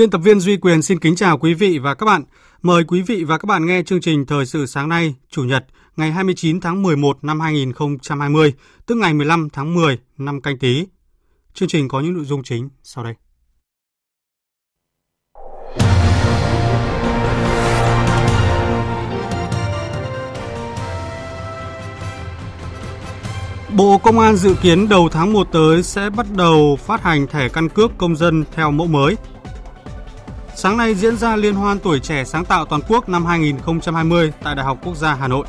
Biên tập viên Duy Quyền xin kính chào quý vị và các bạn. Mời quý vị và các bạn nghe chương trình Thời sự sáng nay, Chủ nhật, ngày 29 tháng 11 năm 2020, tức ngày 15 tháng 10 năm canh tí. Chương trình có những nội dung chính sau đây. Bộ Công an dự kiến đầu tháng 1 tới sẽ bắt đầu phát hành thẻ căn cước công dân theo mẫu mới – Sáng nay diễn ra Liên hoan tuổi trẻ sáng tạo toàn quốc năm 2020 tại Đại học Quốc gia Hà Nội.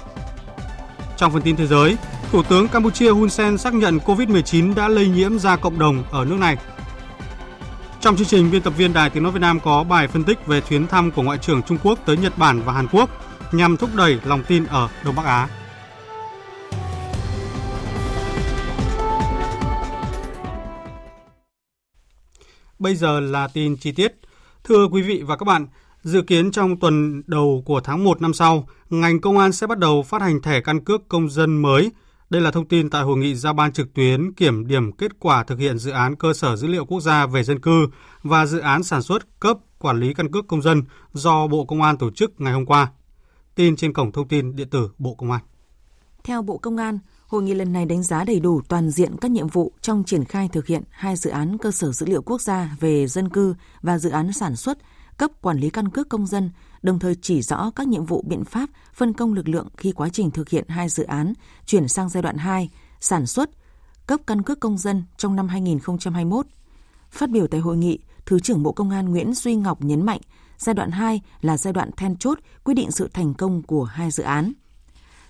Trong phần tin thế giới, Thủ tướng Campuchia Hun Sen xác nhận COVID-19 đã lây nhiễm ra cộng đồng ở nước này. Trong chương trình, biên tập viên Đài Tiếng Nói Việt Nam có bài phân tích về chuyến thăm của Ngoại trưởng Trung Quốc tới Nhật Bản và Hàn Quốc nhằm thúc đẩy lòng tin ở Đông Bắc Á. Bây giờ là tin chi tiết. Thưa quý vị và các bạn, dự kiến trong tuần đầu của tháng 1 năm sau, ngành công an sẽ bắt đầu phát hành thẻ căn cước công dân mới. Đây là thông tin tại hội nghị giao ban trực tuyến kiểm điểm kết quả thực hiện dự án cơ sở dữ liệu quốc gia về dân cư và dự án sản xuất cấp quản lý căn cước công dân do Bộ Công an tổ chức ngày hôm qua. Tin trên cổng thông tin điện tử Bộ Công an. Theo Bộ Công an, Hội nghị lần này đánh giá đầy đủ toàn diện các nhiệm vụ trong triển khai thực hiện hai dự án cơ sở dữ liệu quốc gia về dân cư và dự án sản xuất, cấp quản lý căn cước công dân, đồng thời chỉ rõ các nhiệm vụ biện pháp phân công lực lượng khi quá trình thực hiện hai dự án chuyển sang giai đoạn 2, sản xuất, cấp căn cước công dân trong năm 2021. Phát biểu tại hội nghị, Thứ trưởng Bộ Công an Nguyễn Duy Ngọc nhấn mạnh, giai đoạn 2 là giai đoạn then chốt quyết định sự thành công của hai dự án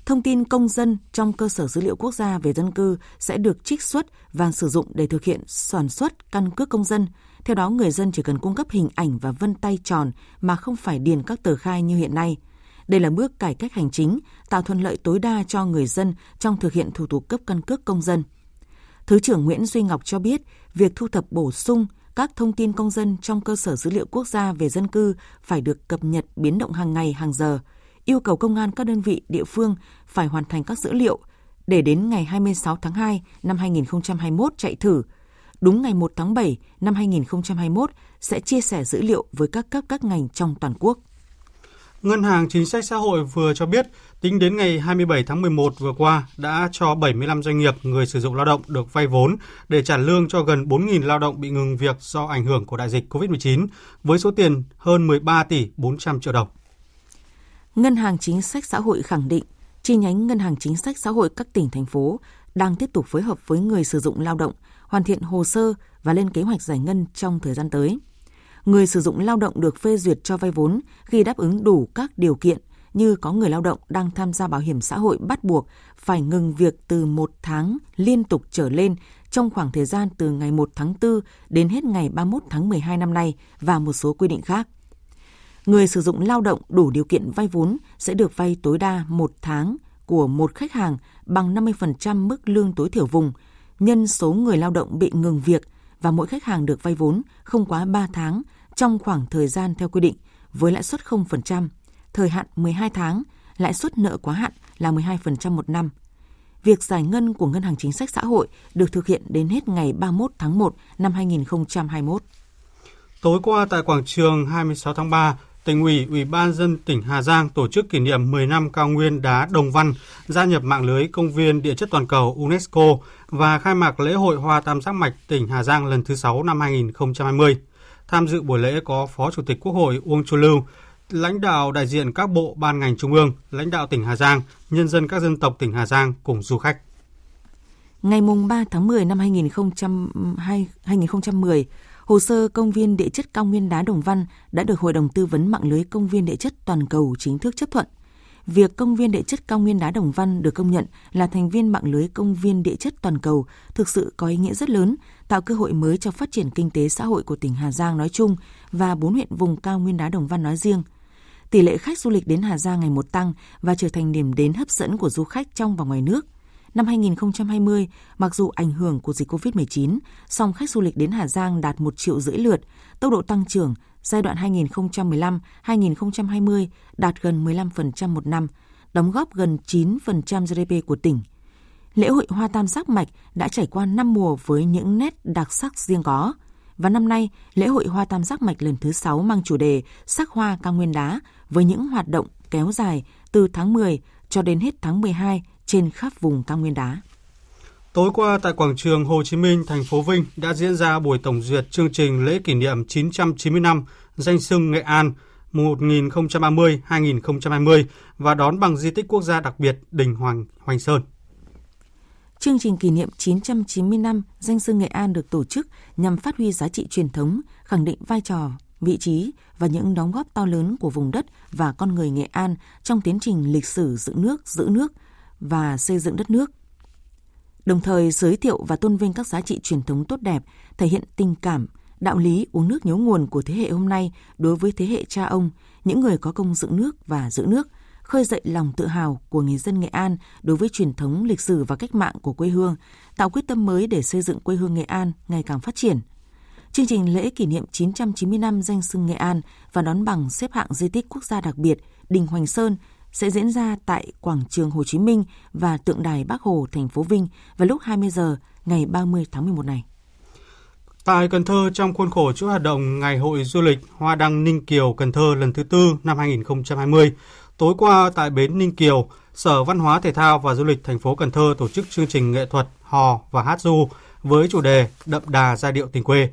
thông tin công dân trong cơ sở dữ liệu quốc gia về dân cư sẽ được trích xuất và sử dụng để thực hiện sản xuất căn cước công dân. Theo đó, người dân chỉ cần cung cấp hình ảnh và vân tay tròn mà không phải điền các tờ khai như hiện nay. Đây là bước cải cách hành chính, tạo thuận lợi tối đa cho người dân trong thực hiện thủ tục cấp căn cước công dân. Thứ trưởng Nguyễn Duy Ngọc cho biết, việc thu thập bổ sung các thông tin công dân trong cơ sở dữ liệu quốc gia về dân cư phải được cập nhật biến động hàng ngày, hàng giờ – yêu cầu công an các đơn vị địa phương phải hoàn thành các dữ liệu để đến ngày 26 tháng 2 năm 2021 chạy thử. Đúng ngày 1 tháng 7 năm 2021 sẽ chia sẻ dữ liệu với các cấp các ngành trong toàn quốc. Ngân hàng Chính sách Xã hội vừa cho biết, tính đến ngày 27 tháng 11 vừa qua đã cho 75 doanh nghiệp người sử dụng lao động được vay vốn để trả lương cho gần 4.000 lao động bị ngừng việc do ảnh hưởng của đại dịch COVID-19 với số tiền hơn 13 tỷ 400 triệu đồng. Ngân hàng Chính sách Xã hội khẳng định, chi nhánh Ngân hàng Chính sách Xã hội các tỉnh, thành phố đang tiếp tục phối hợp với người sử dụng lao động, hoàn thiện hồ sơ và lên kế hoạch giải ngân trong thời gian tới. Người sử dụng lao động được phê duyệt cho vay vốn khi đáp ứng đủ các điều kiện như có người lao động đang tham gia bảo hiểm xã hội bắt buộc phải ngừng việc từ một tháng liên tục trở lên trong khoảng thời gian từ ngày 1 tháng 4 đến hết ngày 31 tháng 12 năm nay và một số quy định khác người sử dụng lao động đủ điều kiện vay vốn sẽ được vay tối đa một tháng của một khách hàng bằng 50% mức lương tối thiểu vùng, nhân số người lao động bị ngừng việc và mỗi khách hàng được vay vốn không quá 3 tháng trong khoảng thời gian theo quy định với lãi suất 0%, thời hạn 12 tháng, lãi suất nợ quá hạn là 12% một năm. Việc giải ngân của Ngân hàng Chính sách Xã hội được thực hiện đến hết ngày 31 tháng 1 năm 2021. Tối qua tại quảng trường 26 tháng 3, tỉnh ủy, ủy ban dân tỉnh Hà Giang tổ chức kỷ niệm 10 năm cao nguyên đá Đồng Văn gia nhập mạng lưới công viên địa chất toàn cầu UNESCO và khai mạc lễ hội hoa tam giác mạch tỉnh Hà Giang lần thứ 6 năm 2020. Tham dự buổi lễ có Phó Chủ tịch Quốc hội Uông Chu Lưu, lãnh đạo đại diện các bộ ban ngành trung ương, lãnh đạo tỉnh Hà Giang, nhân dân các dân tộc tỉnh Hà Giang cùng du khách. Ngày 3 tháng 10 năm 2010, hồ sơ công viên địa chất cao nguyên đá Đồng Văn đã được Hội đồng Tư vấn Mạng lưới Công viên địa chất toàn cầu chính thức chấp thuận. Việc công viên địa chất cao nguyên đá Đồng Văn được công nhận là thành viên mạng lưới công viên địa chất toàn cầu thực sự có ý nghĩa rất lớn, tạo cơ hội mới cho phát triển kinh tế xã hội của tỉnh Hà Giang nói chung và bốn huyện vùng cao nguyên đá Đồng Văn nói riêng. Tỷ lệ khách du lịch đến Hà Giang ngày một tăng và trở thành điểm đến hấp dẫn của du khách trong và ngoài nước. Năm 2020, mặc dù ảnh hưởng của dịch COVID-19, song khách du lịch đến Hà Giang đạt 1 triệu rưỡi lượt, tốc độ tăng trưởng giai đoạn 2015-2020 đạt gần 15% một năm, đóng góp gần 9% GDP của tỉnh. Lễ hội Hoa Tam Giác Mạch đã trải qua 5 mùa với những nét đặc sắc riêng có. Và năm nay, lễ hội Hoa Tam Giác Mạch lần thứ 6 mang chủ đề Sắc hoa cao nguyên đá với những hoạt động kéo dài từ tháng 10 cho đến hết tháng 12 trên khắp vùng cao nguyên đá. Tối qua tại quảng trường Hồ Chí Minh, thành phố Vinh đã diễn ra buổi tổng duyệt chương trình lễ kỷ niệm 990 năm danh sưng Nghệ An 1030-2020 và đón bằng di tích quốc gia đặc biệt Đình Hoàng Hoành Sơn. Chương trình kỷ niệm 990 năm danh sưng Nghệ An được tổ chức nhằm phát huy giá trị truyền thống, khẳng định vai trò, vị trí và những đóng góp to lớn của vùng đất và con người Nghệ An trong tiến trình lịch sử dựng nước, giữ nước và xây dựng đất nước đồng thời giới thiệu và tôn vinh các giá trị truyền thống tốt đẹp, thể hiện tình cảm, đạo lý uống nước nhớ nguồn của thế hệ hôm nay đối với thế hệ cha ông, những người có công dựng nước và giữ nước, khơi dậy lòng tự hào của người dân Nghệ An đối với truyền thống lịch sử và cách mạng của quê hương, tạo quyết tâm mới để xây dựng quê hương Nghệ An ngày càng phát triển. Chương trình lễ kỷ niệm 990 năm danh xưng Nghệ An và đón bằng xếp hạng di tích quốc gia đặc biệt Đình Hoành Sơn sẽ diễn ra tại quảng trường Hồ Chí Minh và tượng đài Bắc Hồ, thành phố Vinh vào lúc 20 giờ ngày 30 tháng 11 này. Tại Cần Thơ, trong khuôn khổ chuỗi hoạt động Ngày hội du lịch Hoa Đăng Ninh Kiều Cần Thơ lần thứ tư năm 2020, tối qua tại bến Ninh Kiều, Sở Văn hóa Thể thao và Du lịch thành phố Cần Thơ tổ chức chương trình nghệ thuật hò và hát du với chủ đề Đậm đà giai điệu tình quê.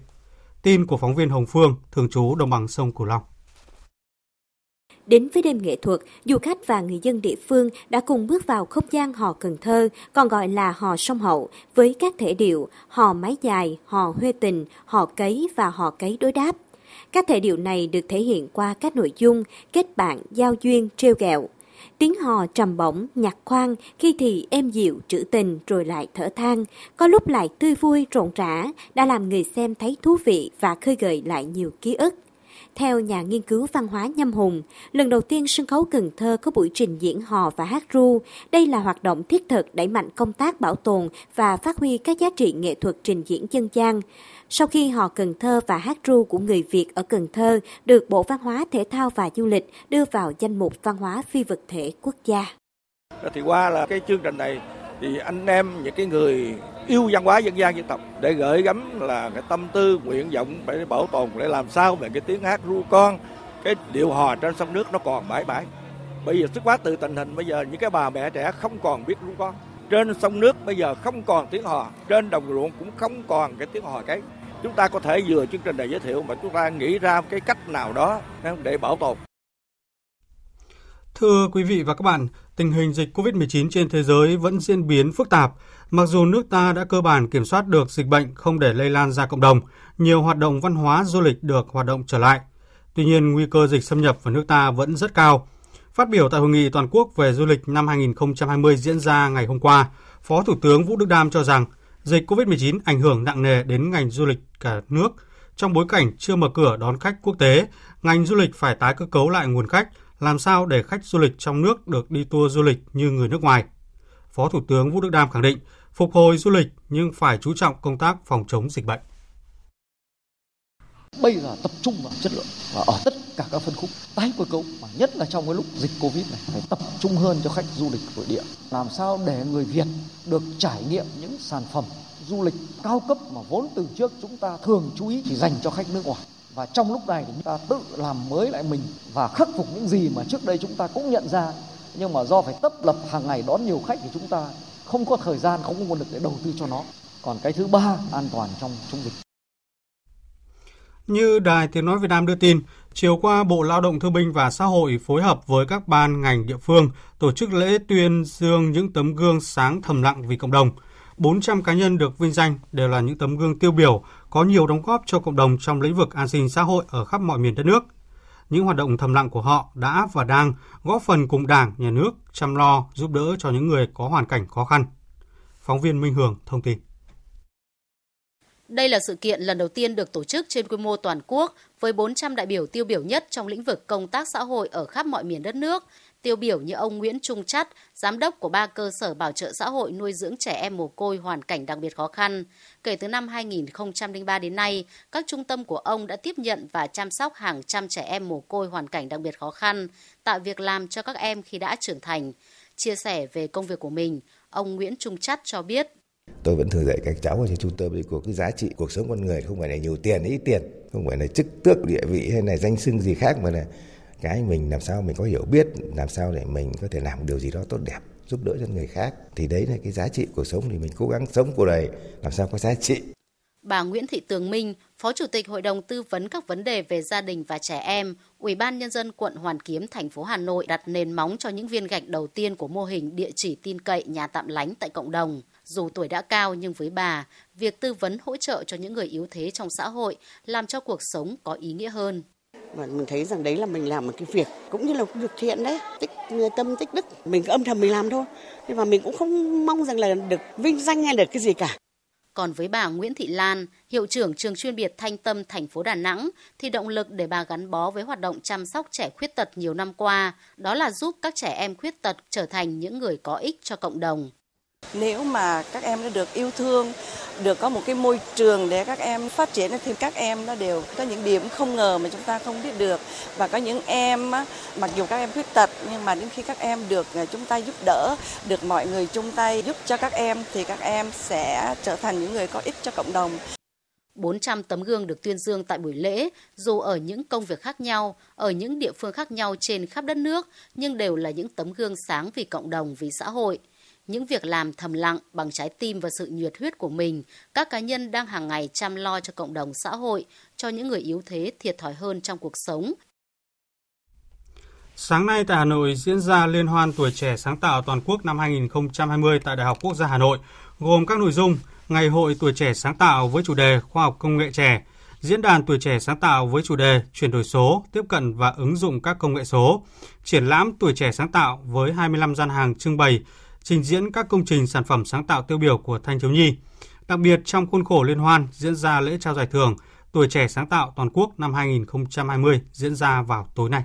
Tin của phóng viên Hồng Phương, thường trú đồng bằng sông Cửu Long. Đến với đêm nghệ thuật, du khách và người dân địa phương đã cùng bước vào không gian hò Cần Thơ, còn gọi là hò sông Hậu, với các thể điệu hò mái dài, hò huê tình, hò cấy và hò cấy đối đáp. Các thể điệu này được thể hiện qua các nội dung kết bạn, giao duyên, treo gẹo, Tiếng hò trầm bổng, nhạc khoan, khi thì êm dịu, trữ tình rồi lại thở than, có lúc lại tươi vui, rộn rã, đã làm người xem thấy thú vị và khơi gợi lại nhiều ký ức. Theo nhà nghiên cứu văn hóa Nhâm Hùng, lần đầu tiên sân khấu Cần Thơ có buổi trình diễn hò và hát ru. Đây là hoạt động thiết thực đẩy mạnh công tác bảo tồn và phát huy các giá trị nghệ thuật trình diễn dân gian. Sau khi hò Cần Thơ và hát ru của người Việt ở Cần Thơ được Bộ Văn hóa, Thể thao và Du lịch đưa vào danh mục văn hóa phi vật thể quốc gia. Thì qua là cái chương trình này thì anh em những cái người yêu văn hóa dân gian dân tộc để gửi gắm là cái tâm tư nguyện vọng phải bảo tồn để làm sao về cái tiếng hát ru con cái điệu hò trên sông nước nó còn mãi mãi. Bây giờ xuất phát từ tình hình bây giờ những cái bà mẹ trẻ không còn biết ru con. Trên sông nước bây giờ không còn tiếng hò trên đồng ruộng cũng không còn cái tiếng hò cái chúng ta có thể vừa chương trình này giới thiệu mà chúng ta nghĩ ra cái cách nào đó để bảo tồn. Thưa quý vị và các bạn, tình hình dịch COVID-19 trên thế giới vẫn diễn biến phức tạp. Mặc dù nước ta đã cơ bản kiểm soát được dịch bệnh không để lây lan ra cộng đồng, nhiều hoạt động văn hóa du lịch được hoạt động trở lại. Tuy nhiên, nguy cơ dịch xâm nhập vào nước ta vẫn rất cao. Phát biểu tại hội nghị toàn quốc về du lịch năm 2020 diễn ra ngày hôm qua, Phó Thủ tướng Vũ Đức Đam cho rằng dịch COVID-19 ảnh hưởng nặng nề đến ngành du lịch cả nước. Trong bối cảnh chưa mở cửa đón khách quốc tế, ngành du lịch phải tái cơ cấu lại nguồn khách, làm sao để khách du lịch trong nước được đi tour du lịch như người nước ngoài. Phó Thủ tướng Vũ Đức Đam khẳng định, phục hồi du lịch nhưng phải chú trọng công tác phòng chống dịch bệnh. Bây giờ tập trung vào chất lượng và ở tất cả các phân khúc tái cơ cấu mà nhất là trong cái lúc dịch Covid này phải tập trung hơn cho khách du lịch nội địa. Làm sao để người Việt được trải nghiệm những sản phẩm du lịch cao cấp mà vốn từ trước chúng ta thường chú ý chỉ dành cho khách nước ngoài và trong lúc này thì chúng ta tự làm mới lại mình và khắc phục những gì mà trước đây chúng ta cũng nhận ra. Nhưng mà do phải tấp lập hàng ngày đón nhiều khách thì chúng ta không có thời gian không có nguồn lực để đầu tư cho nó. Còn cái thứ ba an toàn trong chống dịch. Như Đài Tiếng Nói Việt Nam đưa tin, chiều qua Bộ Lao động Thương binh và Xã hội phối hợp với các ban ngành địa phương tổ chức lễ tuyên dương những tấm gương sáng thầm lặng vì cộng đồng. 400 cá nhân được vinh danh đều là những tấm gương tiêu biểu có nhiều đóng góp cho cộng đồng trong lĩnh vực an sinh xã hội ở khắp mọi miền đất nước. Những hoạt động thầm lặng của họ đã và đang góp phần cùng Đảng, Nhà nước chăm lo, giúp đỡ cho những người có hoàn cảnh khó khăn. Phóng viên Minh Hường thông tin. Đây là sự kiện lần đầu tiên được tổ chức trên quy mô toàn quốc với 400 đại biểu tiêu biểu nhất trong lĩnh vực công tác xã hội ở khắp mọi miền đất nước. Tiêu biểu như ông Nguyễn Trung Chắt, giám đốc của ba cơ sở bảo trợ xã hội nuôi dưỡng trẻ em mồ côi hoàn cảnh đặc biệt khó khăn. Kể từ năm 2003 đến nay, các trung tâm của ông đã tiếp nhận và chăm sóc hàng trăm trẻ em mồ côi hoàn cảnh đặc biệt khó khăn, tạo việc làm cho các em khi đã trưởng thành. Chia sẻ về công việc của mình, ông Nguyễn Trung Chắt cho biết Tôi vẫn thường dạy các cháu ở trên trung tâm của cái giá trị cuộc sống con người không phải là nhiều tiền ít tiền, không phải là chức tước địa vị hay là danh xưng gì khác mà là cái mình làm sao mình có hiểu biết, làm sao để mình có thể làm điều gì đó tốt đẹp giúp đỡ cho người khác thì đấy là cái giá trị cuộc sống thì mình cố gắng sống cuộc đời làm sao có giá trị Bà Nguyễn Thị Tường Minh, Phó Chủ tịch Hội đồng tư vấn các vấn đề về gia đình và trẻ em, Ủy ban nhân dân quận Hoàn Kiếm, thành phố Hà Nội đặt nền móng cho những viên gạch đầu tiên của mô hình địa chỉ tin cậy nhà tạm lánh tại cộng đồng. Dù tuổi đã cao nhưng với bà, việc tư vấn hỗ trợ cho những người yếu thế trong xã hội làm cho cuộc sống có ý nghĩa hơn. Và mình thấy rằng đấy là mình làm một cái việc cũng như là việc thiện đấy, tích tâm tích đức. Mình âm thầm mình làm thôi. Nhưng mà mình cũng không mong rằng là được vinh danh hay được cái gì cả. Còn với bà Nguyễn Thị Lan, hiệu trưởng trường chuyên biệt Thanh Tâm thành phố Đà Nẵng, thì động lực để bà gắn bó với hoạt động chăm sóc trẻ khuyết tật nhiều năm qua, đó là giúp các trẻ em khuyết tật trở thành những người có ích cho cộng đồng. Nếu mà các em đã được yêu thương, được có một cái môi trường để các em phát triển thì các em nó đều có những điểm không ngờ mà chúng ta không biết được. Và có những em mặc dù các em khuyết tật nhưng mà đến khi các em được à, chúng ta giúp đỡ được mọi người chung tay giúp cho các em thì các em sẽ trở thành những người có ích cho cộng đồng. 400 tấm gương được tuyên dương tại buổi lễ, dù ở những công việc khác nhau, ở những địa phương khác nhau trên khắp đất nước, nhưng đều là những tấm gương sáng vì cộng đồng, vì xã hội những việc làm thầm lặng bằng trái tim và sự nhiệt huyết của mình, các cá nhân đang hàng ngày chăm lo cho cộng đồng xã hội, cho những người yếu thế thiệt thòi hơn trong cuộc sống. Sáng nay tại Hà Nội diễn ra Liên hoan tuổi trẻ sáng tạo toàn quốc năm 2020 tại Đại học Quốc gia Hà Nội, gồm các nội dung Ngày hội tuổi trẻ sáng tạo với chủ đề Khoa học công nghệ trẻ, Diễn đàn tuổi trẻ sáng tạo với chủ đề Chuyển đổi số, tiếp cận và ứng dụng các công nghệ số, triển lãm tuổi trẻ sáng tạo với 25 gian hàng trưng bày trình diễn các công trình sản phẩm sáng tạo tiêu biểu của thanh thiếu nhi. Đặc biệt trong khuôn khổ liên hoan diễn ra lễ trao giải thưởng Tuổi trẻ sáng tạo toàn quốc năm 2020 diễn ra vào tối nay.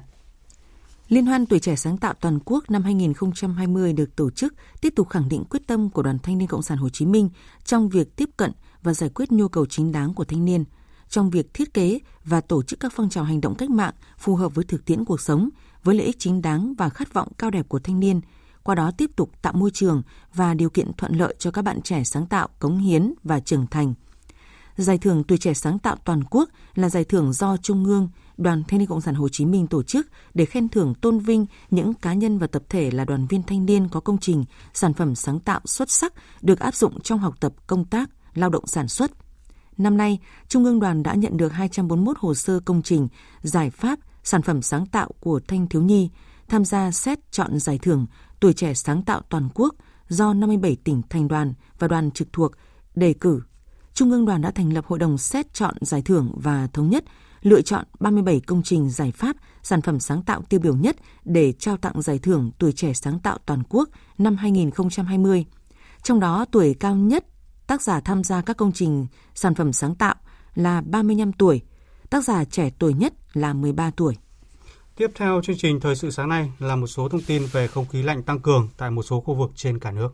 Liên hoan tuổi trẻ sáng tạo toàn quốc năm 2020 được tổ chức tiếp tục khẳng định quyết tâm của Đoàn Thanh niên Cộng sản Hồ Chí Minh trong việc tiếp cận và giải quyết nhu cầu chính đáng của thanh niên, trong việc thiết kế và tổ chức các phong trào hành động cách mạng phù hợp với thực tiễn cuộc sống, với lợi ích chính đáng và khát vọng cao đẹp của thanh niên – qua đó tiếp tục tạo môi trường và điều kiện thuận lợi cho các bạn trẻ sáng tạo, cống hiến và trưởng thành. Giải thưởng Tuổi trẻ sáng tạo toàn quốc là giải thưởng do Trung ương, Đoàn Thanh niên Cộng sản Hồ Chí Minh tổ chức để khen thưởng tôn vinh những cá nhân và tập thể là đoàn viên thanh niên có công trình, sản phẩm sáng tạo xuất sắc được áp dụng trong học tập, công tác, lao động sản xuất. Năm nay, Trung ương đoàn đã nhận được 241 hồ sơ công trình, giải pháp, sản phẩm sáng tạo của thanh thiếu nhi, tham gia xét chọn giải thưởng Tuổi trẻ sáng tạo toàn quốc do 57 tỉnh thành đoàn và đoàn trực thuộc đề cử. Trung ương đoàn đã thành lập hội đồng xét chọn giải thưởng và thống nhất lựa chọn 37 công trình giải pháp, sản phẩm sáng tạo tiêu biểu nhất để trao tặng giải thưởng Tuổi trẻ sáng tạo toàn quốc năm 2020. Trong đó tuổi cao nhất tác giả tham gia các công trình sản phẩm sáng tạo là 35 tuổi, tác giả trẻ tuổi nhất là 13 tuổi. Tiếp theo chương trình Thời sự sáng nay là một số thông tin về không khí lạnh tăng cường tại một số khu vực trên cả nước.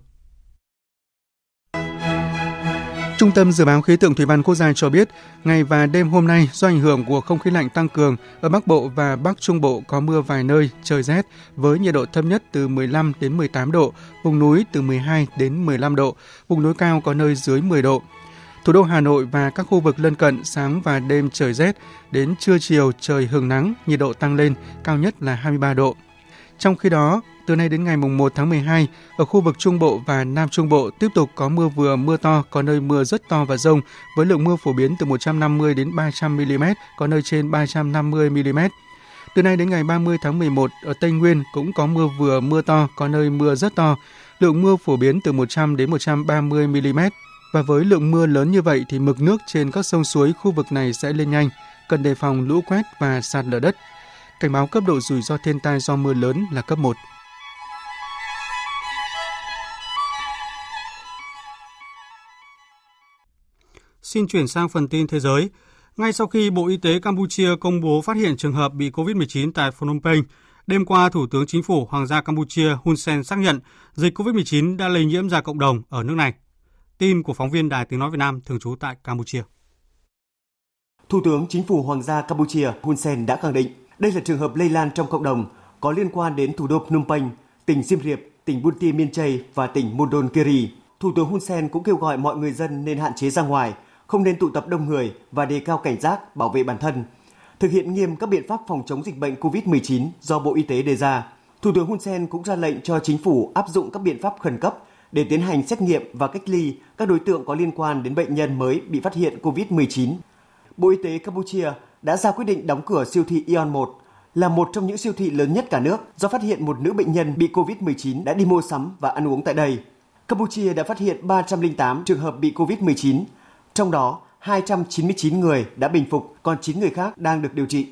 Trung tâm Dự báo Khí tượng Thủy văn Quốc gia cho biết, ngày và đêm hôm nay do ảnh hưởng của không khí lạnh tăng cường, ở Bắc Bộ và Bắc Trung Bộ có mưa vài nơi, trời rét, với nhiệt độ thấp nhất từ 15 đến 18 độ, vùng núi từ 12 đến 15 độ, vùng núi cao có nơi dưới 10 độ. Thủ đô Hà Nội và các khu vực lân cận sáng và đêm trời rét, đến trưa chiều trời hừng nắng, nhiệt độ tăng lên, cao nhất là 23 độ. Trong khi đó, từ nay đến ngày 1 tháng 12, ở khu vực Trung Bộ và Nam Trung Bộ tiếp tục có mưa vừa mưa to, có nơi mưa rất to và rông, với lượng mưa phổ biến từ 150 đến 300 mm, có nơi trên 350 mm. Từ nay đến ngày 30 tháng 11, ở Tây Nguyên cũng có mưa vừa mưa to, có nơi mưa rất to, lượng mưa phổ biến từ 100 đến 130 mm và với lượng mưa lớn như vậy thì mực nước trên các sông suối khu vực này sẽ lên nhanh, cần đề phòng lũ quét và sạt lở đất. Cảnh báo cấp độ rủi ro thiên tai do mưa lớn là cấp 1. Xin chuyển sang phần tin thế giới. Ngay sau khi Bộ Y tế Campuchia công bố phát hiện trường hợp bị COVID-19 tại Phnom Penh, đêm qua Thủ tướng Chính phủ Hoàng gia Campuchia Hun Sen xác nhận dịch COVID-19 đã lây nhiễm ra cộng đồng ở nước này. Tin của phóng viên Đài Tiếng Nói Việt Nam thường trú tại Campuchia. Thủ tướng Chính phủ Hoàng gia Campuchia Hun Sen đã khẳng định đây là trường hợp lây lan trong cộng đồng có liên quan đến thủ đô Phnom Penh, tỉnh Siem Reap, tỉnh Bunti Miên Chay và tỉnh Mundon Kiri. Thủ tướng Hun Sen cũng kêu gọi mọi người dân nên hạn chế ra ngoài, không nên tụ tập đông người và đề cao cảnh giác, bảo vệ bản thân. Thực hiện nghiêm các biện pháp phòng chống dịch bệnh COVID-19 do Bộ Y tế đề ra. Thủ tướng Hun Sen cũng ra lệnh cho chính phủ áp dụng các biện pháp khẩn cấp để tiến hành xét nghiệm và cách ly các đối tượng có liên quan đến bệnh nhân mới bị phát hiện COVID-19. Bộ Y tế Campuchia đã ra quyết định đóng cửa siêu thị Ion 1 là một trong những siêu thị lớn nhất cả nước do phát hiện một nữ bệnh nhân bị COVID-19 đã đi mua sắm và ăn uống tại đây. Campuchia đã phát hiện 308 trường hợp bị COVID-19, trong đó 299 người đã bình phục, còn 9 người khác đang được điều trị.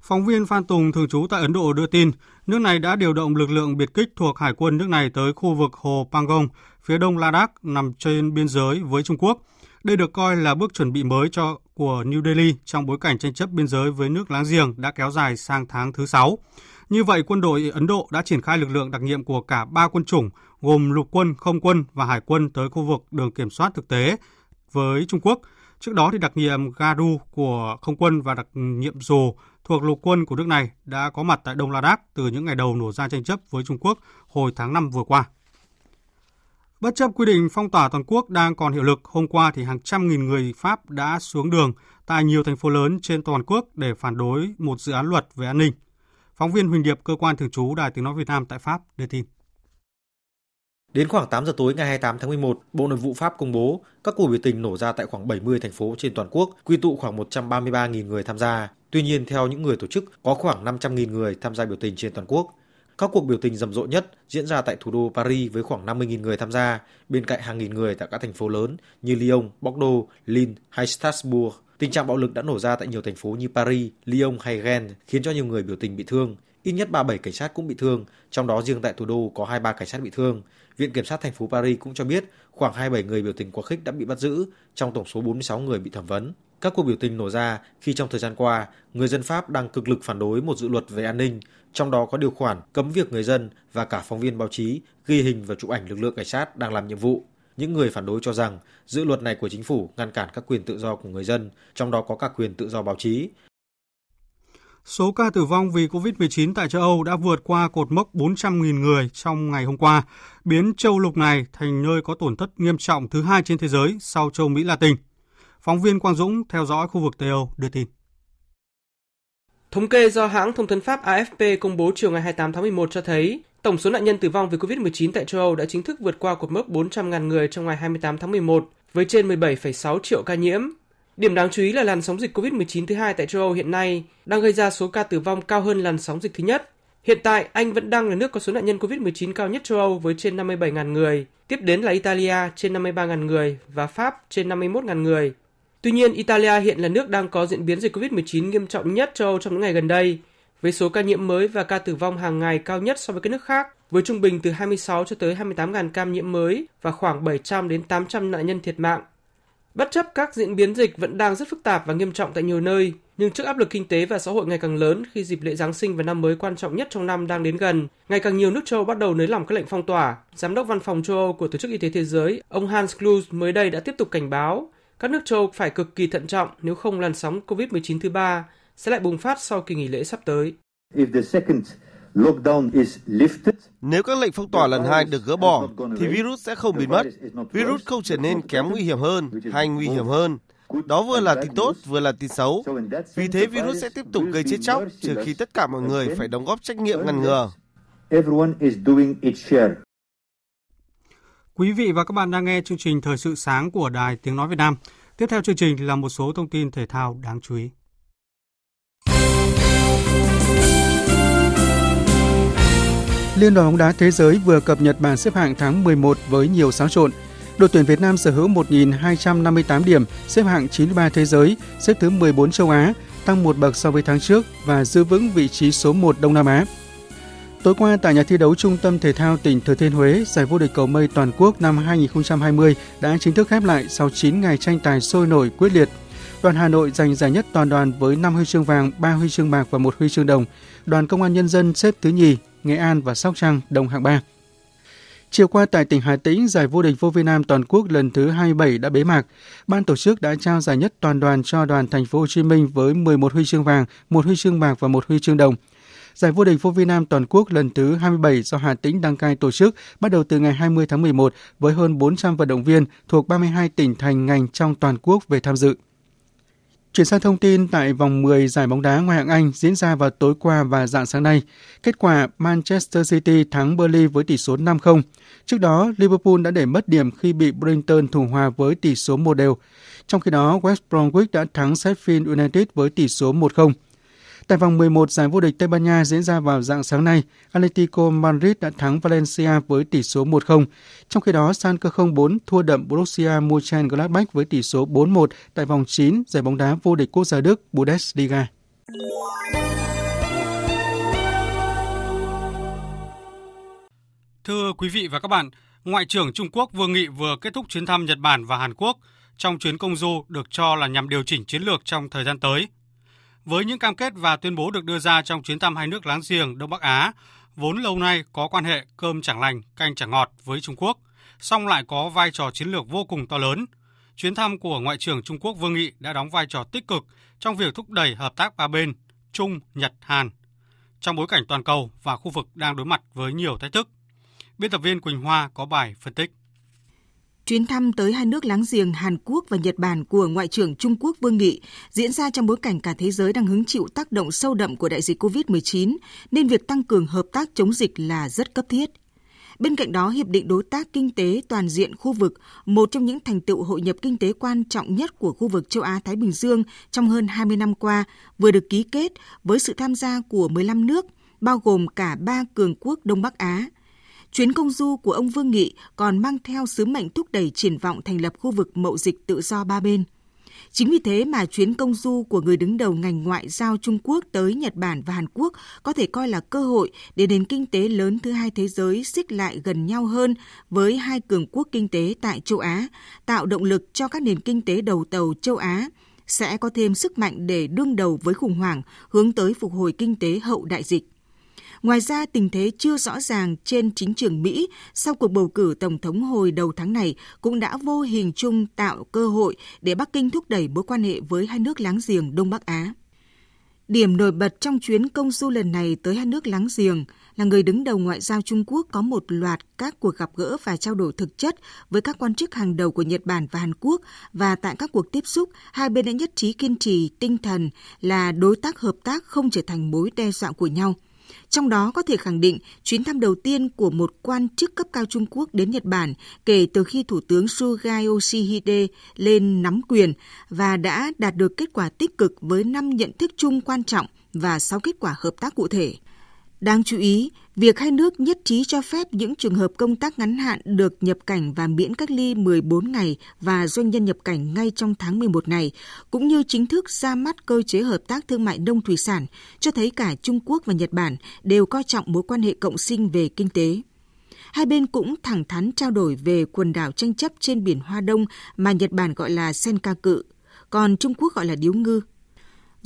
Phóng viên Phan Tùng thường trú tại Ấn Độ đưa tin, nước này đã điều động lực lượng biệt kích thuộc hải quân nước này tới khu vực hồ Pangong, phía đông Ladakh nằm trên biên giới với Trung Quốc. Đây được coi là bước chuẩn bị mới cho của New Delhi trong bối cảnh tranh chấp biên giới với nước láng giềng đã kéo dài sang tháng thứ 6. Như vậy, quân đội Ấn Độ đã triển khai lực lượng đặc nhiệm của cả ba quân chủng gồm lục quân, không quân và hải quân tới khu vực đường kiểm soát thực tế với Trung Quốc. Trước đó thì đặc nhiệm Garu của không quân và đặc nhiệm Dù thuộc lục quân của nước này đã có mặt tại Đông Ladakh từ những ngày đầu nổ ra tranh chấp với Trung Quốc hồi tháng 5 vừa qua. Bất chấp quy định phong tỏa toàn quốc đang còn hiệu lực, hôm qua thì hàng trăm nghìn người Pháp đã xuống đường tại nhiều thành phố lớn trên toàn quốc để phản đối một dự án luật về an ninh. Phóng viên Huỳnh Điệp, cơ quan thường trú Đài Tiếng Nói Việt Nam tại Pháp đưa tin. Đến khoảng 8 giờ tối ngày 28 tháng 11, Bộ Nội vụ Pháp công bố các cuộc biểu tình nổ ra tại khoảng 70 thành phố trên toàn quốc, quy tụ khoảng 133.000 người tham gia. Tuy nhiên, theo những người tổ chức, có khoảng 500.000 người tham gia biểu tình trên toàn quốc. Các cuộc biểu tình rầm rộ nhất diễn ra tại thủ đô Paris với khoảng 50.000 người tham gia, bên cạnh hàng nghìn người tại các thành phố lớn như Lyon, Bordeaux, Lille hay Strasbourg. Tình trạng bạo lực đã nổ ra tại nhiều thành phố như Paris, Lyon hay Gen, khiến cho nhiều người biểu tình bị thương. Ít nhất 37 cảnh sát cũng bị thương, trong đó riêng tại thủ đô có 23 cảnh sát bị thương. Viện Kiểm sát thành phố Paris cũng cho biết khoảng 27 người biểu tình quá khích đã bị bắt giữ, trong tổng số 46 người bị thẩm vấn. Các cuộc biểu tình nổ ra khi trong thời gian qua, người dân Pháp đang cực lực phản đối một dự luật về an ninh, trong đó có điều khoản cấm việc người dân và cả phóng viên báo chí ghi hình và chụp ảnh lực lượng cảnh sát đang làm nhiệm vụ. Những người phản đối cho rằng dự luật này của chính phủ ngăn cản các quyền tự do của người dân, trong đó có cả quyền tự do báo chí. Số ca tử vong vì COVID-19 tại châu Âu đã vượt qua cột mốc 400.000 người trong ngày hôm qua, biến châu lục này thành nơi có tổn thất nghiêm trọng thứ hai trên thế giới sau châu Mỹ Latin. Phóng viên Quang Dũng theo dõi khu vực Tây Âu đưa tin. Thống kê do hãng thông tấn Pháp AFP công bố chiều ngày 28 tháng 11 cho thấy, tổng số nạn nhân tử vong vì COVID-19 tại châu Âu đã chính thức vượt qua cột mốc 400.000 người trong ngày 28 tháng 11 với trên 17,6 triệu ca nhiễm. Điểm đáng chú ý là làn sóng dịch COVID-19 thứ hai tại châu Âu hiện nay đang gây ra số ca tử vong cao hơn làn sóng dịch thứ nhất. Hiện tại, Anh vẫn đang là nước có số nạn nhân COVID-19 cao nhất châu Âu với trên 57.000 người, tiếp đến là Italia trên 53.000 người và Pháp trên 51.000 người. Tuy nhiên, Italia hiện là nước đang có diễn biến dịch COVID-19 nghiêm trọng nhất châu Âu trong những ngày gần đây, với số ca nhiễm mới và ca tử vong hàng ngày cao nhất so với các nước khác, với trung bình từ 26 cho tới 28.000 ca nhiễm mới và khoảng 700 đến 800 nạn nhân thiệt mạng. Bất chấp các diễn biến dịch vẫn đang rất phức tạp và nghiêm trọng tại nhiều nơi, nhưng trước áp lực kinh tế và xã hội ngày càng lớn khi dịp lễ Giáng sinh và năm mới quan trọng nhất trong năm đang đến gần, ngày càng nhiều nước châu Âu bắt đầu nới lỏng các lệnh phong tỏa. Giám đốc văn phòng châu Âu của Tổ chức Y tế Thế giới, ông Hans Kluge mới đây đã tiếp tục cảnh báo các nước châu Âu phải cực kỳ thận trọng nếu không làn sóng COVID-19 thứ ba sẽ lại bùng phát sau kỳ nghỉ lễ sắp tới. Nếu các lệnh phong tỏa lần hai được gỡ bỏ, thì virus sẽ không biến mất. Virus không trở nên kém nguy hiểm hơn hay nguy hiểm hơn. Đó vừa là tin tốt, vừa là tin xấu. Vì thế virus sẽ tiếp tục gây chết chóc trừ khi tất cả mọi người phải đóng góp trách nhiệm ngăn ngừa. Quý vị và các bạn đang nghe chương trình Thời sự sáng của Đài Tiếng Nói Việt Nam. Tiếp theo chương trình là một số thông tin thể thao đáng chú ý. Liên đoàn bóng đá thế giới vừa cập nhật bảng xếp hạng tháng 11 với nhiều xáo trộn. Đội tuyển Việt Nam sở hữu 1.258 điểm, xếp hạng 93 thế giới, xếp thứ 14 châu Á, tăng một bậc so với tháng trước và giữ vững vị trí số 1 Đông Nam Á. Tối qua tại nhà thi đấu Trung tâm Thể thao tỉnh Thừa Thiên Huế, giải vô địch cầu mây toàn quốc năm 2020 đã chính thức khép lại sau 9 ngày tranh tài sôi nổi quyết liệt. Đoàn Hà Nội giành giải nhất toàn đoàn với 5 huy chương vàng, 3 huy chương bạc và 1 huy chương đồng. Đoàn Công an Nhân dân xếp thứ nhì, Nghệ An và Sóc Trăng đồng hạng 3. Chiều qua tại tỉnh Hà Tĩnh, giải vô địch vô Việt Nam toàn quốc lần thứ 27 đã bế mạc. Ban tổ chức đã trao giải nhất toàn đoàn cho đoàn thành phố Hồ Chí Minh với 11 huy chương vàng, một huy chương bạc và một huy chương đồng. Giải vô địch vô Việt Nam toàn quốc lần thứ 27 do Hà Tĩnh đăng cai tổ chức bắt đầu từ ngày 20 tháng 11 với hơn 400 vận động viên thuộc 32 tỉnh thành ngành trong toàn quốc về tham dự. Chuyển sang thông tin tại vòng 10 giải bóng đá ngoại hạng Anh diễn ra vào tối qua và dạng sáng nay. Kết quả Manchester City thắng Burnley với tỷ số 5-0. Trước đó, Liverpool đã để mất điểm khi bị Brighton thủ hòa với tỷ số 1 đều. Trong khi đó, West Bromwich đã thắng Sheffield United với tỷ số 1-0. Tại vòng 11 giải vô địch Tây Ban Nha diễn ra vào dạng sáng nay, Atletico Madrid đã thắng Valencia với tỷ số 1-0. Trong khi đó, Schalke 04 thua đậm Borussia Mönchengladbach với tỷ số 4-1 tại vòng 9 giải bóng đá vô địch quốc gia Đức Bundesliga. Thưa quý vị và các bạn, Ngoại trưởng Trung Quốc Vương Nghị vừa kết thúc chuyến thăm Nhật Bản và Hàn Quốc trong chuyến công du được cho là nhằm điều chỉnh chiến lược trong thời gian tới với những cam kết và tuyên bố được đưa ra trong chuyến thăm hai nước láng giềng Đông Bắc Á, vốn lâu nay có quan hệ cơm chẳng lành, canh chẳng ngọt với Trung Quốc, song lại có vai trò chiến lược vô cùng to lớn. Chuyến thăm của Ngoại trưởng Trung Quốc Vương Nghị đã đóng vai trò tích cực trong việc thúc đẩy hợp tác ba bên Trung, Nhật, Hàn trong bối cảnh toàn cầu và khu vực đang đối mặt với nhiều thách thức. Biên tập viên Quỳnh Hoa có bài phân tích. Chuyến thăm tới hai nước láng giềng Hàn Quốc và Nhật Bản của Ngoại trưởng Trung Quốc Vương Nghị diễn ra trong bối cảnh cả thế giới đang hứng chịu tác động sâu đậm của đại dịch COVID-19, nên việc tăng cường hợp tác chống dịch là rất cấp thiết. Bên cạnh đó, Hiệp định Đối tác Kinh tế Toàn diện khu vực, một trong những thành tựu hội nhập kinh tế quan trọng nhất của khu vực châu Á-Thái Bình Dương trong hơn 20 năm qua, vừa được ký kết với sự tham gia của 15 nước, bao gồm cả ba cường quốc Đông Bắc Á – Chuyến công du của ông Vương Nghị còn mang theo sứ mệnh thúc đẩy triển vọng thành lập khu vực mậu dịch tự do ba bên. Chính vì thế mà chuyến công du của người đứng đầu ngành ngoại giao Trung Quốc tới Nhật Bản và Hàn Quốc có thể coi là cơ hội để nền kinh tế lớn thứ hai thế giới xích lại gần nhau hơn với hai cường quốc kinh tế tại châu Á, tạo động lực cho các nền kinh tế đầu tàu châu Á sẽ có thêm sức mạnh để đương đầu với khủng hoảng hướng tới phục hồi kinh tế hậu đại dịch. Ngoài ra, tình thế chưa rõ ràng trên chính trường Mỹ sau cuộc bầu cử tổng thống hồi đầu tháng này cũng đã vô hình chung tạo cơ hội để Bắc Kinh thúc đẩy mối quan hệ với hai nước láng giềng Đông Bắc Á. Điểm nổi bật trong chuyến công du lần này tới hai nước láng giềng là người đứng đầu ngoại giao Trung Quốc có một loạt các cuộc gặp gỡ và trao đổi thực chất với các quan chức hàng đầu của Nhật Bản và Hàn Quốc và tại các cuộc tiếp xúc, hai bên đã nhất trí kiên trì tinh thần là đối tác hợp tác không trở thành mối đe dọa của nhau – trong đó có thể khẳng định chuyến thăm đầu tiên của một quan chức cấp cao Trung Quốc đến Nhật Bản kể từ khi Thủ tướng Suga Yoshihide lên nắm quyền và đã đạt được kết quả tích cực với năm nhận thức chung quan trọng và 6 kết quả hợp tác cụ thể. Đáng chú ý, việc hai nước nhất trí cho phép những trường hợp công tác ngắn hạn được nhập cảnh và miễn cách ly 14 ngày và doanh nhân nhập cảnh ngay trong tháng 11 này, cũng như chính thức ra mắt cơ chế hợp tác thương mại nông thủy sản, cho thấy cả Trung Quốc và Nhật Bản đều coi trọng mối quan hệ cộng sinh về kinh tế. Hai bên cũng thẳng thắn trao đổi về quần đảo tranh chấp trên biển Hoa Đông mà Nhật Bản gọi là Senkaku, còn Trung Quốc gọi là Điếu Ngư.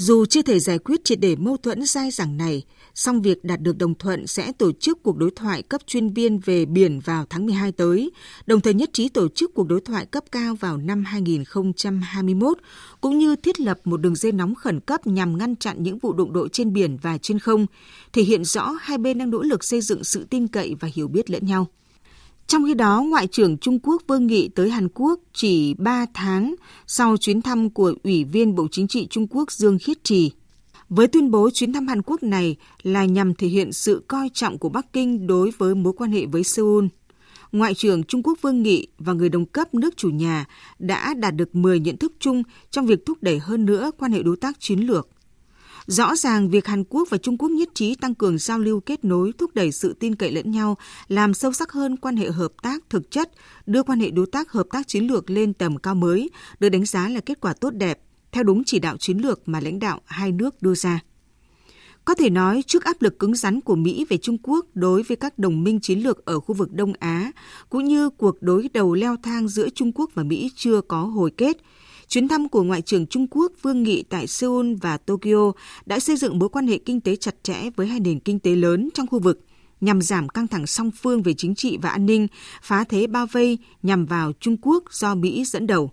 Dù chưa thể giải quyết triệt để mâu thuẫn dai dẳng này, song việc đạt được đồng thuận sẽ tổ chức cuộc đối thoại cấp chuyên viên về biển vào tháng 12 tới, đồng thời nhất trí tổ chức cuộc đối thoại cấp cao vào năm 2021, cũng như thiết lập một đường dây nóng khẩn cấp nhằm ngăn chặn những vụ đụng độ trên biển và trên không, thể hiện rõ hai bên đang nỗ lực xây dựng sự tin cậy và hiểu biết lẫn nhau. Trong khi đó, Ngoại trưởng Trung Quốc Vương Nghị tới Hàn Quốc chỉ 3 tháng sau chuyến thăm của Ủy viên Bộ Chính trị Trung Quốc Dương Khiết Trì. Với tuyên bố chuyến thăm Hàn Quốc này là nhằm thể hiện sự coi trọng của Bắc Kinh đối với mối quan hệ với Seoul. Ngoại trưởng Trung Quốc Vương Nghị và người đồng cấp nước chủ nhà đã đạt được 10 nhận thức chung trong việc thúc đẩy hơn nữa quan hệ đối tác chiến lược. Rõ ràng việc Hàn Quốc và Trung Quốc nhất trí tăng cường giao lưu kết nối, thúc đẩy sự tin cậy lẫn nhau, làm sâu sắc hơn quan hệ hợp tác thực chất, đưa quan hệ đối tác hợp tác chiến lược lên tầm cao mới, được đánh giá là kết quả tốt đẹp, theo đúng chỉ đạo chiến lược mà lãnh đạo hai nước đưa ra. Có thể nói, trước áp lực cứng rắn của Mỹ về Trung Quốc đối với các đồng minh chiến lược ở khu vực Đông Á, cũng như cuộc đối đầu leo thang giữa Trung Quốc và Mỹ chưa có hồi kết, chuyến thăm của Ngoại trưởng Trung Quốc Vương Nghị tại Seoul và Tokyo đã xây dựng mối quan hệ kinh tế chặt chẽ với hai nền kinh tế lớn trong khu vực, nhằm giảm căng thẳng song phương về chính trị và an ninh, phá thế bao vây nhằm vào Trung Quốc do Mỹ dẫn đầu.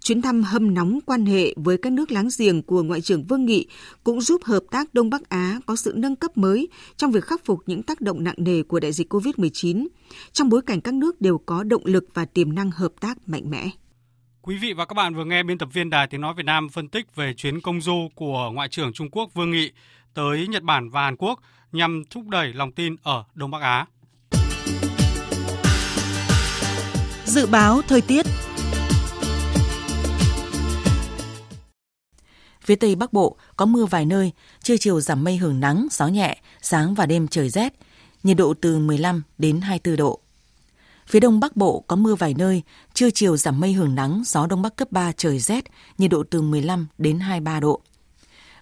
Chuyến thăm hâm nóng quan hệ với các nước láng giềng của Ngoại trưởng Vương Nghị cũng giúp hợp tác Đông Bắc Á có sự nâng cấp mới trong việc khắc phục những tác động nặng nề của đại dịch COVID-19, trong bối cảnh các nước đều có động lực và tiềm năng hợp tác mạnh mẽ. Quý vị và các bạn vừa nghe biên tập viên Đài Tiếng Nói Việt Nam phân tích về chuyến công du của Ngoại trưởng Trung Quốc Vương Nghị tới Nhật Bản và Hàn Quốc nhằm thúc đẩy lòng tin ở Đông Bắc Á. Dự báo thời tiết Phía Tây Bắc Bộ có mưa vài nơi, trưa chiều giảm mây hưởng nắng, gió nhẹ, sáng và đêm trời rét, nhiệt độ từ 15 đến 24 độ. Phía Đông Bắc Bộ có mưa vài nơi, trưa chiều giảm mây hưởng nắng, gió Đông Bắc cấp 3 trời rét, nhiệt độ từ 15 đến 23 độ.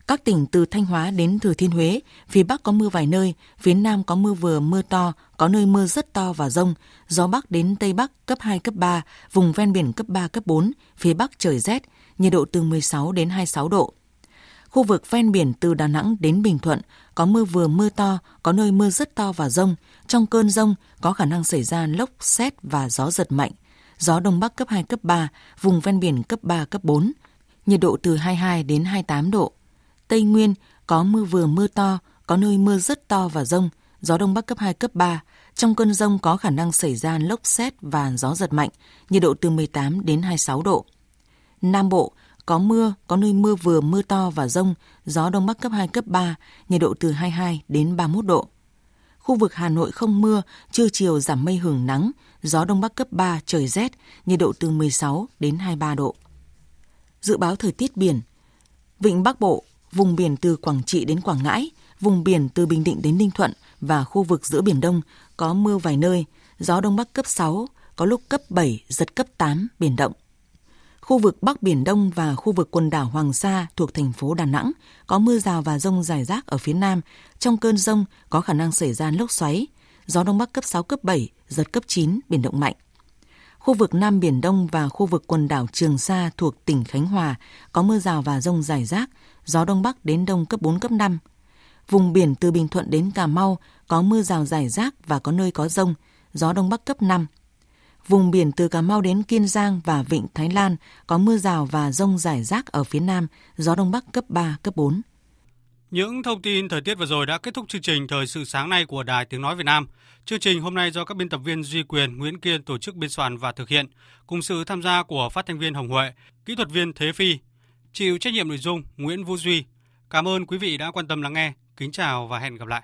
Các tỉnh từ Thanh Hóa đến Thừa Thiên Huế, phía Bắc có mưa vài nơi, phía Nam có mưa vừa mưa to, có nơi mưa rất to và rông, gió Bắc đến Tây Bắc cấp 2, cấp 3, vùng ven biển cấp 3, cấp 4, phía Bắc trời rét, nhiệt độ từ 16 đến 26 độ. Khu vực ven biển từ Đà Nẵng đến Bình Thuận có mưa vừa mưa to, có nơi mưa rất to và rông. Trong cơn rông có khả năng xảy ra lốc, xét và gió giật mạnh. Gió Đông Bắc cấp 2, cấp 3, vùng ven biển cấp 3, cấp 4. Nhiệt độ từ 22 đến 28 độ. Tây Nguyên có mưa vừa mưa to, có nơi mưa rất to và rông. Gió Đông Bắc cấp 2, cấp 3. Trong cơn rông có khả năng xảy ra lốc xét và gió giật mạnh, nhiệt độ từ 18 đến 26 độ. Nam Bộ có mưa, có nơi mưa vừa mưa to và rông, gió đông bắc cấp 2, cấp 3, nhiệt độ từ 22 đến 31 độ. Khu vực Hà Nội không mưa, trưa chiều giảm mây hưởng nắng, gió đông bắc cấp 3, trời rét, nhiệt độ từ 16 đến 23 độ. Dự báo thời tiết biển Vịnh Bắc Bộ, vùng biển từ Quảng Trị đến Quảng Ngãi, vùng biển từ Bình Định đến Ninh Thuận và khu vực giữa Biển Đông có mưa vài nơi, gió đông bắc cấp 6, có lúc cấp 7, giật cấp 8, biển động. Khu vực Bắc Biển Đông và khu vực quần đảo Hoàng Sa thuộc thành phố Đà Nẵng có mưa rào và rông rải rác ở phía Nam. Trong cơn rông có khả năng xảy ra lốc xoáy, gió Đông Bắc cấp 6, cấp 7, giật cấp 9, biển động mạnh. Khu vực Nam Biển Đông và khu vực quần đảo Trường Sa thuộc tỉnh Khánh Hòa có mưa rào và rông rải rác, gió Đông Bắc đến Đông cấp 4, cấp 5. Vùng biển từ Bình Thuận đến Cà Mau có mưa rào rải rác và có nơi có rông, gió Đông Bắc cấp 5, Vùng biển từ Cà Mau đến Kiên Giang và Vịnh Thái Lan có mưa rào và rông rải rác ở phía Nam, gió Đông Bắc cấp 3, cấp 4. Những thông tin thời tiết vừa rồi đã kết thúc chương trình Thời sự sáng nay của Đài Tiếng Nói Việt Nam. Chương trình hôm nay do các biên tập viên Duy Quyền, Nguyễn Kiên tổ chức biên soạn và thực hiện, cùng sự tham gia của phát thanh viên Hồng Huệ, kỹ thuật viên Thế Phi, chịu trách nhiệm nội dung Nguyễn Vũ Duy. Cảm ơn quý vị đã quan tâm lắng nghe. Kính chào và hẹn gặp lại.